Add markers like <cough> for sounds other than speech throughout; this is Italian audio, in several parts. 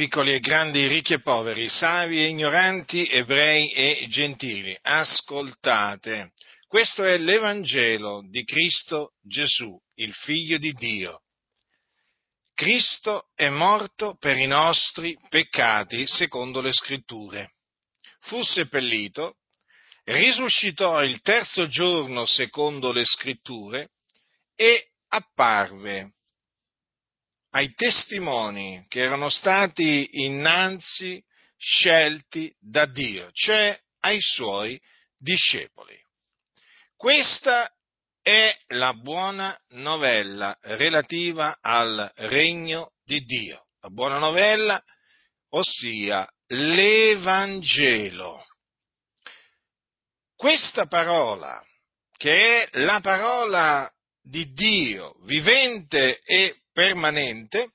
piccoli e grandi, ricchi e poveri, savi e ignoranti, ebrei e gentili, ascoltate. Questo è l'Evangelo di Cristo Gesù, il Figlio di Dio. Cristo è morto per i nostri peccati, secondo le scritture. Fu seppellito, risuscitò il terzo giorno, secondo le scritture, e apparve ai testimoni che erano stati innanzi scelti da Dio, cioè ai suoi discepoli. Questa è la buona novella relativa al regno di Dio, la buona novella, ossia l'Evangelo. Questa parola, che è la parola di Dio vivente e permanente,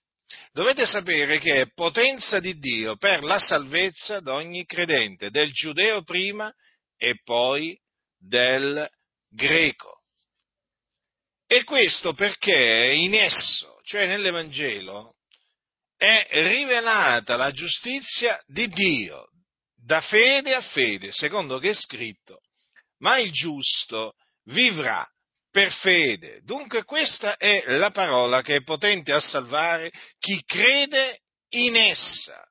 dovete sapere che è potenza di Dio per la salvezza di ogni credente, del giudeo prima e poi del greco. E questo perché in esso, cioè nell'Evangelo, è rivelata la giustizia di Dio, da fede a fede, secondo che è scritto, ma il giusto vivrà per fede. Dunque questa è la parola che è potente a salvare chi crede in essa.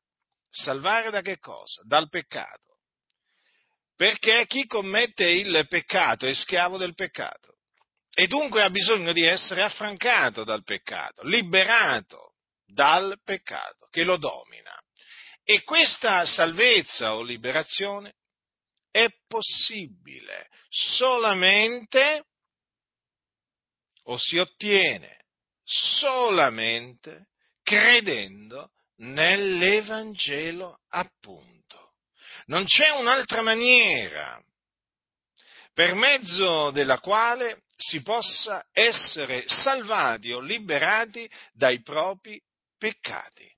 Salvare da che cosa? Dal peccato. Perché chi commette il peccato è schiavo del peccato e dunque ha bisogno di essere affrancato dal peccato, liberato dal peccato che lo domina. E questa salvezza o liberazione è possibile solamente o si ottiene solamente credendo nell'Evangelo appunto. Non c'è un'altra maniera per mezzo della quale si possa essere salvati o liberati dai propri peccati.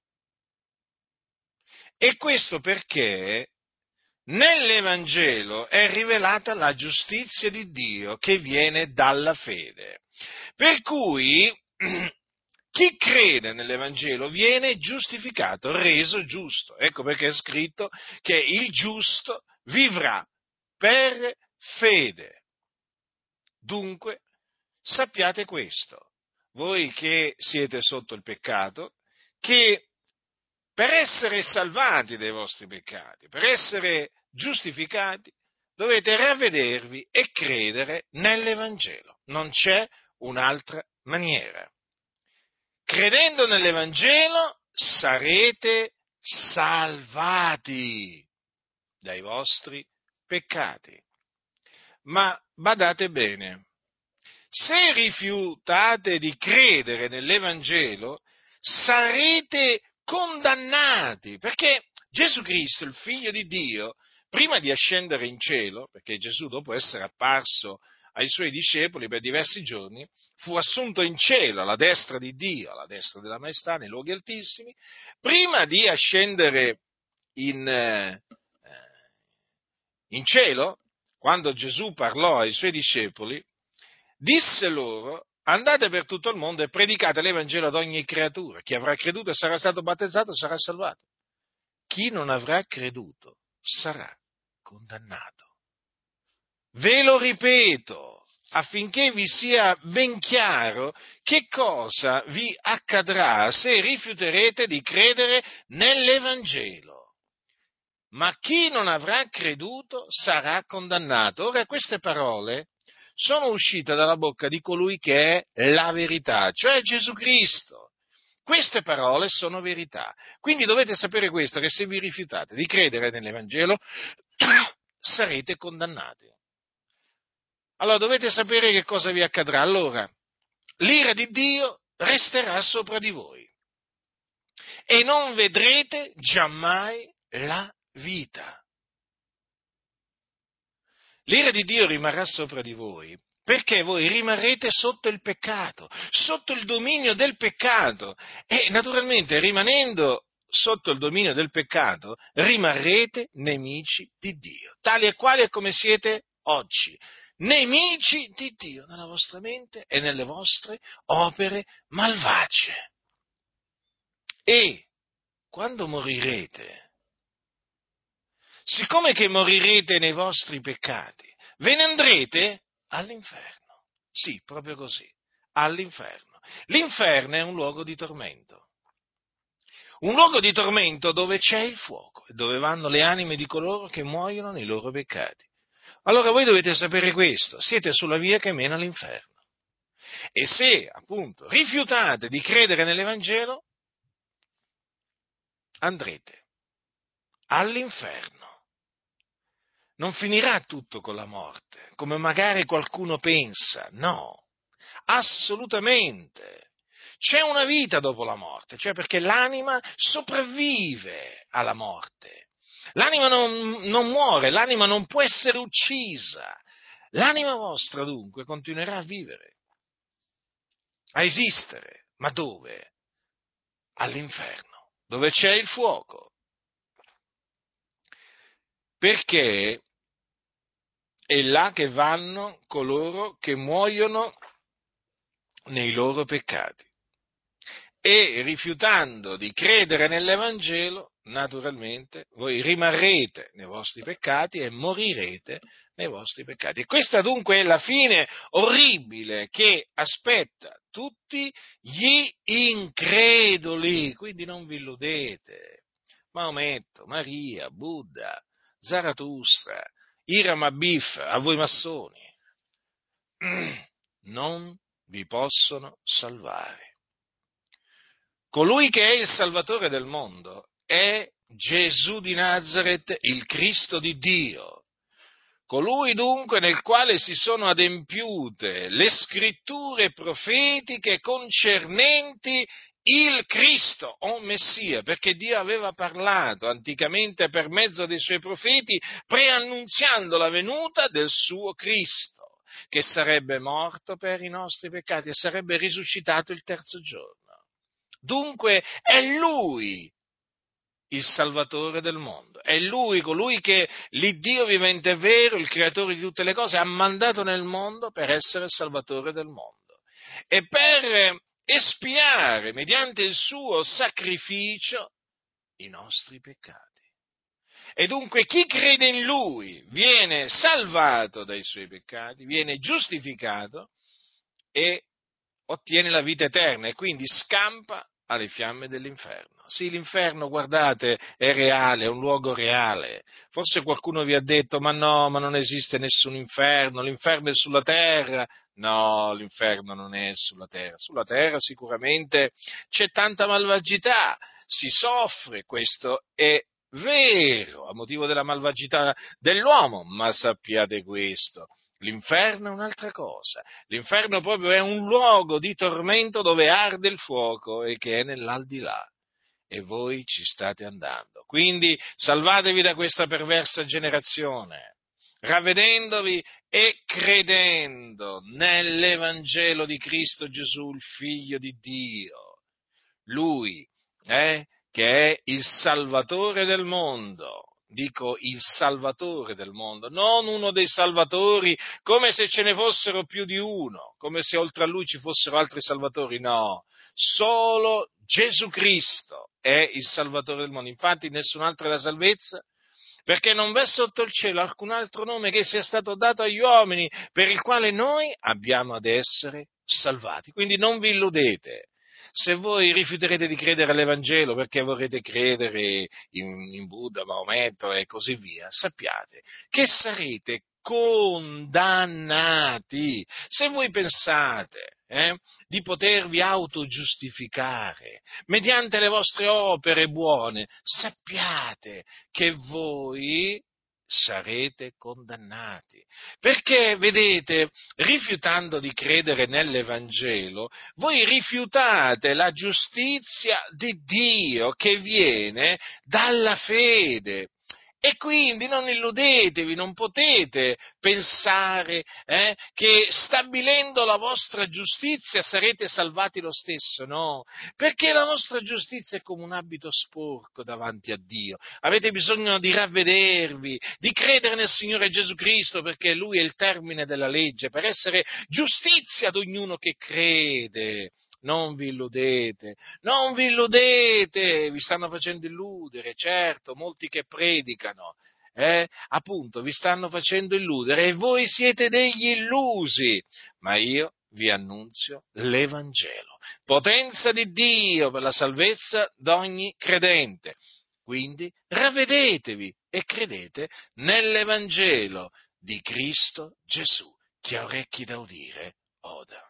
E questo perché Nell'Evangelo è rivelata la giustizia di Dio che viene dalla fede. Per cui <clears throat> chi crede nell'Evangelo viene giustificato, reso giusto. Ecco perché è scritto che il giusto vivrà per fede. Dunque, sappiate questo, voi che siete sotto il peccato, che per essere salvati dai vostri peccati, per essere giustificati, dovete ravvedervi e credere nell'Evangelo. Non c'è un'altra maniera. Credendo nell'Evangelo sarete salvati dai vostri peccati. Ma badate bene, se rifiutate di credere nell'Evangelo, sarete condannati, perché Gesù Cristo, il figlio di Dio, prima di ascendere in cielo, perché Gesù dopo essere apparso ai suoi discepoli per diversi giorni, fu assunto in cielo alla destra di Dio, alla destra della maestà, nei luoghi altissimi, prima di ascendere in, eh, in cielo, quando Gesù parlò ai suoi discepoli, disse loro andate per tutto il mondo e predicate l'Evangelo ad ogni creatura. Chi avrà creduto e sarà stato battezzato sarà salvato. Chi non avrà creduto sarà condannato. Ve lo ripeto affinché vi sia ben chiaro che cosa vi accadrà se rifiuterete di credere nell'Evangelo. Ma chi non avrà creduto sarà condannato. Ora queste parole sono uscite dalla bocca di colui che è la verità, cioè Gesù Cristo. Queste parole sono verità. Quindi dovete sapere questo, che se vi rifiutate di credere nell'Evangelo, <coughs> sarete condannati. Allora dovete sapere che cosa vi accadrà. Allora, l'ira di Dio resterà sopra di voi e non vedrete giammai la vita. L'ira di Dio rimarrà sopra di voi perché voi rimarrete sotto il peccato, sotto il dominio del peccato e naturalmente rimanendo sotto il dominio del peccato rimarrete nemici di Dio, tali e quali come siete oggi, nemici di Dio nella vostra mente e nelle vostre opere malvagie. E quando morirete, siccome che morirete nei vostri peccati, ve ne andrete all'inferno. Sì, proprio così, all'inferno. L'inferno è un luogo di tormento. Un luogo di tormento dove c'è il fuoco e dove vanno le anime di coloro che muoiono nei loro peccati. Allora voi dovete sapere questo, siete sulla via che mena all'inferno. E se appunto rifiutate di credere nell'Evangelo, andrete all'inferno. Non finirà tutto con la morte, come magari qualcuno pensa, no, assolutamente. C'è una vita dopo la morte, cioè perché l'anima sopravvive alla morte. L'anima non, non muore, l'anima non può essere uccisa. L'anima vostra dunque continuerà a vivere, a esistere. Ma dove? All'inferno, dove c'è il fuoco. Perché è là che vanno coloro che muoiono nei loro peccati. E rifiutando di credere nell'Evangelo, naturalmente, voi rimarrete nei vostri peccati e morirete nei vostri peccati. E questa dunque è la fine orribile che aspetta tutti gli increduli, quindi non vi illudete. Maometto, Maria, Buddha, Zarathustra, Iram Abif, a voi massoni, <clears throat> non vi possono salvare. Colui che è il Salvatore del mondo è Gesù di Nazareth, il Cristo di Dio. Colui dunque nel quale si sono adempiute le scritture profetiche concernenti il Cristo o Messia, perché Dio aveva parlato anticamente per mezzo dei suoi profeti, preannunziando la venuta del suo Cristo, che sarebbe morto per i nostri peccati e sarebbe risuscitato il terzo giorno. Dunque è Lui il Salvatore del mondo. È Lui, colui che l'Iddio vivente e vero, il Creatore di tutte le cose, ha mandato nel mondo per essere il Salvatore del mondo. E per espiare, mediante il suo sacrificio, i nostri peccati. E dunque chi crede in Lui viene salvato dai suoi peccati, viene giustificato e ottiene la vita eterna e quindi scampa alle fiamme dell'inferno. Sì, l'inferno, guardate, è reale, è un luogo reale. Forse qualcuno vi ha detto, ma no, ma non esiste nessun inferno, l'inferno è sulla terra. No, l'inferno non è sulla terra. Sulla terra sicuramente c'è tanta malvagità, si soffre, questo è vero, a motivo della malvagità dell'uomo, ma sappiate questo, L'inferno è un'altra cosa. L'inferno proprio è un luogo di tormento dove arde il fuoco e che è nell'aldilà. E voi ci state andando. Quindi salvatevi da questa perversa generazione, ravvedendovi e credendo nell'Evangelo di Cristo Gesù, il Figlio di Dio. Lui, eh, che è il Salvatore del mondo dico il Salvatore del mondo, non uno dei Salvatori, come se ce ne fossero più di uno, come se oltre a lui ci fossero altri Salvatori, no, solo Gesù Cristo è il Salvatore del mondo, infatti nessun altro è la salvezza, perché non v'è sotto il cielo alcun altro nome che sia stato dato agli uomini per il quale noi abbiamo ad essere salvati. Quindi non vi illudete, se voi rifiuterete di credere all'Evangelo perché vorrete credere in, in Buddha, Maometto e così via, sappiate che sarete condannati. Se voi pensate eh, di potervi autogiustificare mediante le vostre opere buone, sappiate che voi sarete condannati. Perché, vedete, rifiutando di credere nell'Evangelo, voi rifiutate la giustizia di Dio che viene dalla fede. E quindi non illudetevi, non potete pensare eh, che stabilendo la vostra giustizia sarete salvati lo stesso, no, perché la vostra giustizia è come un abito sporco davanti a Dio. Avete bisogno di ravvedervi, di credere nel Signore Gesù Cristo, perché Lui è il termine della legge, per essere giustizia ad ognuno che crede non vi illudete, non vi illudete, vi stanno facendo illudere, certo, molti che predicano, eh, appunto, vi stanno facendo illudere e voi siete degli illusi, ma io vi annunzio l'Evangelo, potenza di Dio per la salvezza d'ogni credente. Quindi ravvedetevi e credete nell'Evangelo di Cristo Gesù. Chi ha orecchi da udire, oda.